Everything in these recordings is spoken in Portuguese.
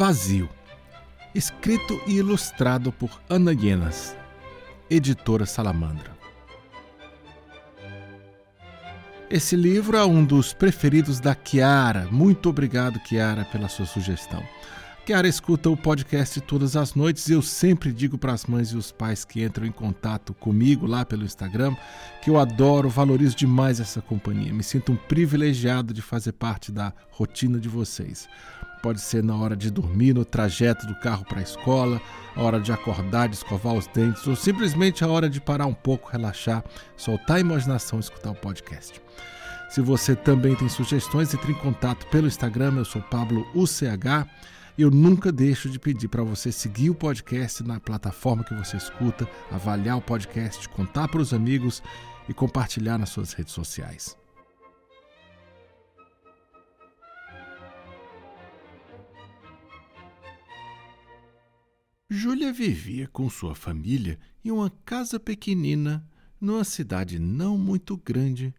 Vazio, escrito e ilustrado por Ana Llenas, editora Salamandra. Esse livro é um dos preferidos da Kiara. Muito obrigado, Kiara, pela sua sugestão. Kiara escuta o podcast todas as noites e eu sempre digo para as mães e os pais que entram em contato comigo lá pelo Instagram que eu adoro, valorizo demais essa companhia. Me sinto um privilegiado de fazer parte da rotina de vocês. Pode ser na hora de dormir, no trajeto do carro para a escola, a hora de acordar, de escovar os dentes, ou simplesmente a hora de parar um pouco, relaxar, soltar a imaginação e escutar o podcast. Se você também tem sugestões, entre em contato pelo Instagram, eu sou Pablo UCH. Eu nunca deixo de pedir para você seguir o podcast na plataforma que você escuta, avaliar o podcast, contar para os amigos e compartilhar nas suas redes sociais. Júlia vivia com sua família em uma casa pequenina numa cidade não muito grande,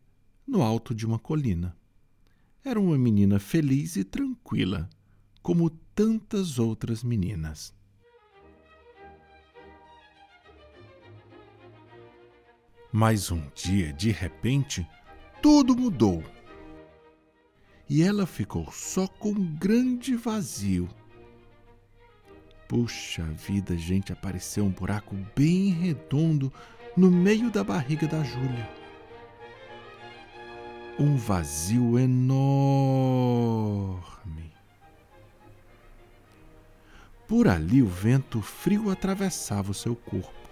no alto de uma colina. Era uma menina feliz e tranquila, como tantas outras meninas. Mas um dia, de repente, tudo mudou. E ela ficou só com um grande vazio Puxa vida, gente, apareceu um buraco bem redondo no meio da barriga da Júlia. Um vazio enorme. Por ali o vento frio atravessava o seu corpo.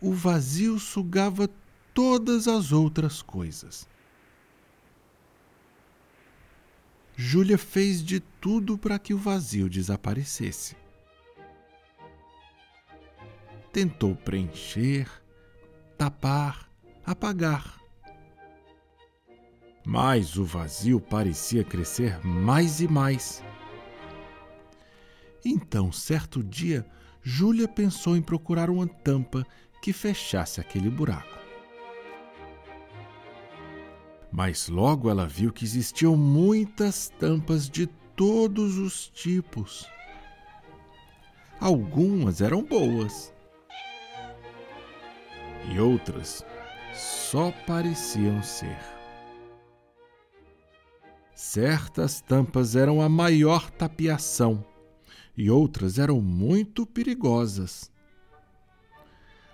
O vazio sugava todas as outras coisas. Júlia fez de tudo para que o vazio desaparecesse. Tentou preencher, tapar, apagar. Mas o vazio parecia crescer mais e mais. Então, certo dia, Júlia pensou em procurar uma tampa que fechasse aquele buraco. Mas logo ela viu que existiam muitas tampas de todos os tipos. Algumas eram boas e outras só pareciam ser. Certas tampas eram a maior tapiação e outras eram muito perigosas.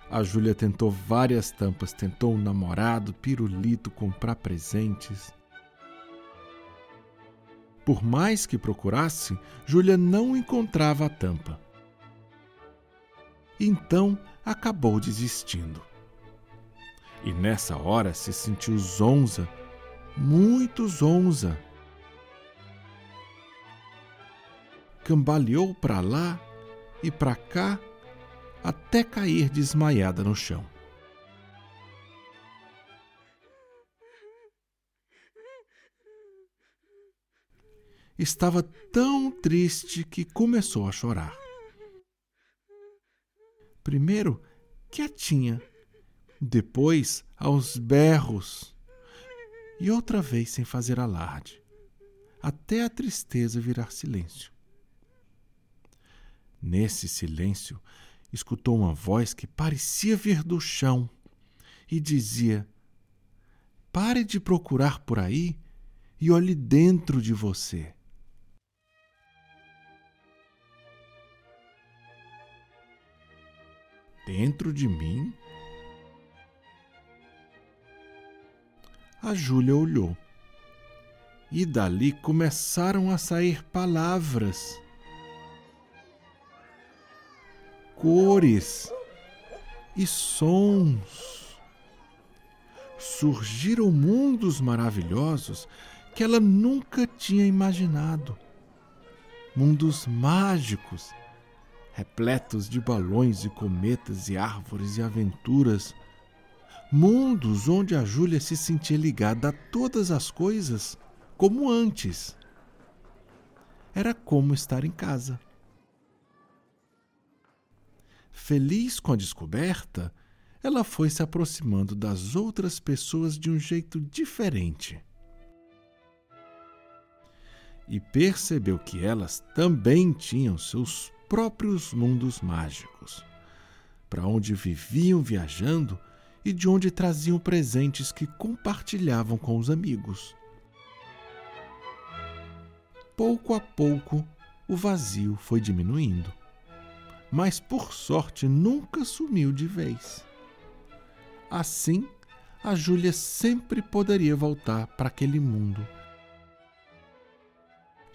A Júlia tentou várias tampas, tentou um namorado, pirulito, comprar presentes. Por mais que procurasse, Júlia não encontrava a tampa. Então acabou desistindo. E nessa hora se sentiu zonza, muito zonza. Cambaleou para lá e para cá até cair desmaiada no chão. Estava tão triste que começou a chorar. Primeiro, quietinha, depois aos berros, e outra vez sem fazer alarde, até a tristeza virar silêncio. Nesse silêncio, escutou uma voz que parecia vir do chão e dizia: Pare de procurar por aí e olhe dentro de você. Dentro de mim? A Júlia olhou. E dali começaram a sair palavras cores e sons. Surgiram mundos maravilhosos que ela nunca tinha imaginado. Mundos mágicos, repletos de balões e cometas e árvores e aventuras. Mundos onde a Júlia se sentia ligada a todas as coisas como antes. Era como estar em casa. Feliz com a descoberta, ela foi se aproximando das outras pessoas de um jeito diferente. e percebeu que elas também tinham seus próprios mundos mágicos, para onde viviam viajando e de onde traziam presentes que compartilhavam com os amigos. Pouco a pouco, o vazio foi diminuindo, mas por sorte nunca sumiu de vez. Assim, a Júlia sempre poderia voltar para aquele mundo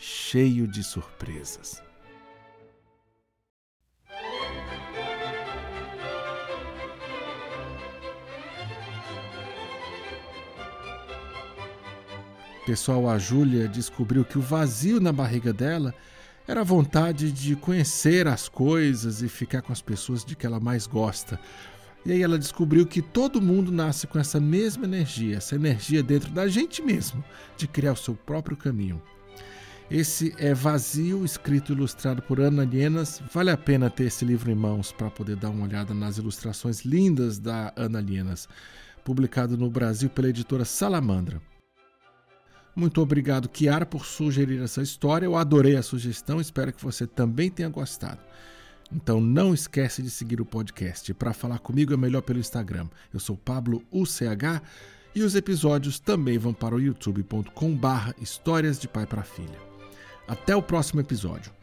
cheio de surpresas. Pessoal, a Júlia descobriu que o vazio na barriga dela era a vontade de conhecer as coisas e ficar com as pessoas de que ela mais gosta. E aí ela descobriu que todo mundo nasce com essa mesma energia, essa energia dentro da gente mesmo, de criar o seu próprio caminho. Esse é Vazio, escrito e ilustrado por Ana Lienas. Vale a pena ter esse livro em mãos para poder dar uma olhada nas ilustrações lindas da Ana Lienas, publicado no Brasil pela editora Salamandra. Muito obrigado, Kiara, por sugerir essa história. Eu adorei a sugestão, espero que você também tenha gostado. Então não esquece de seguir o podcast. Para falar comigo é melhor pelo Instagram. Eu sou Pablo UCH e os episódios também vão para o youtube.com/barra Histórias de Pai para Filha. Até o próximo episódio.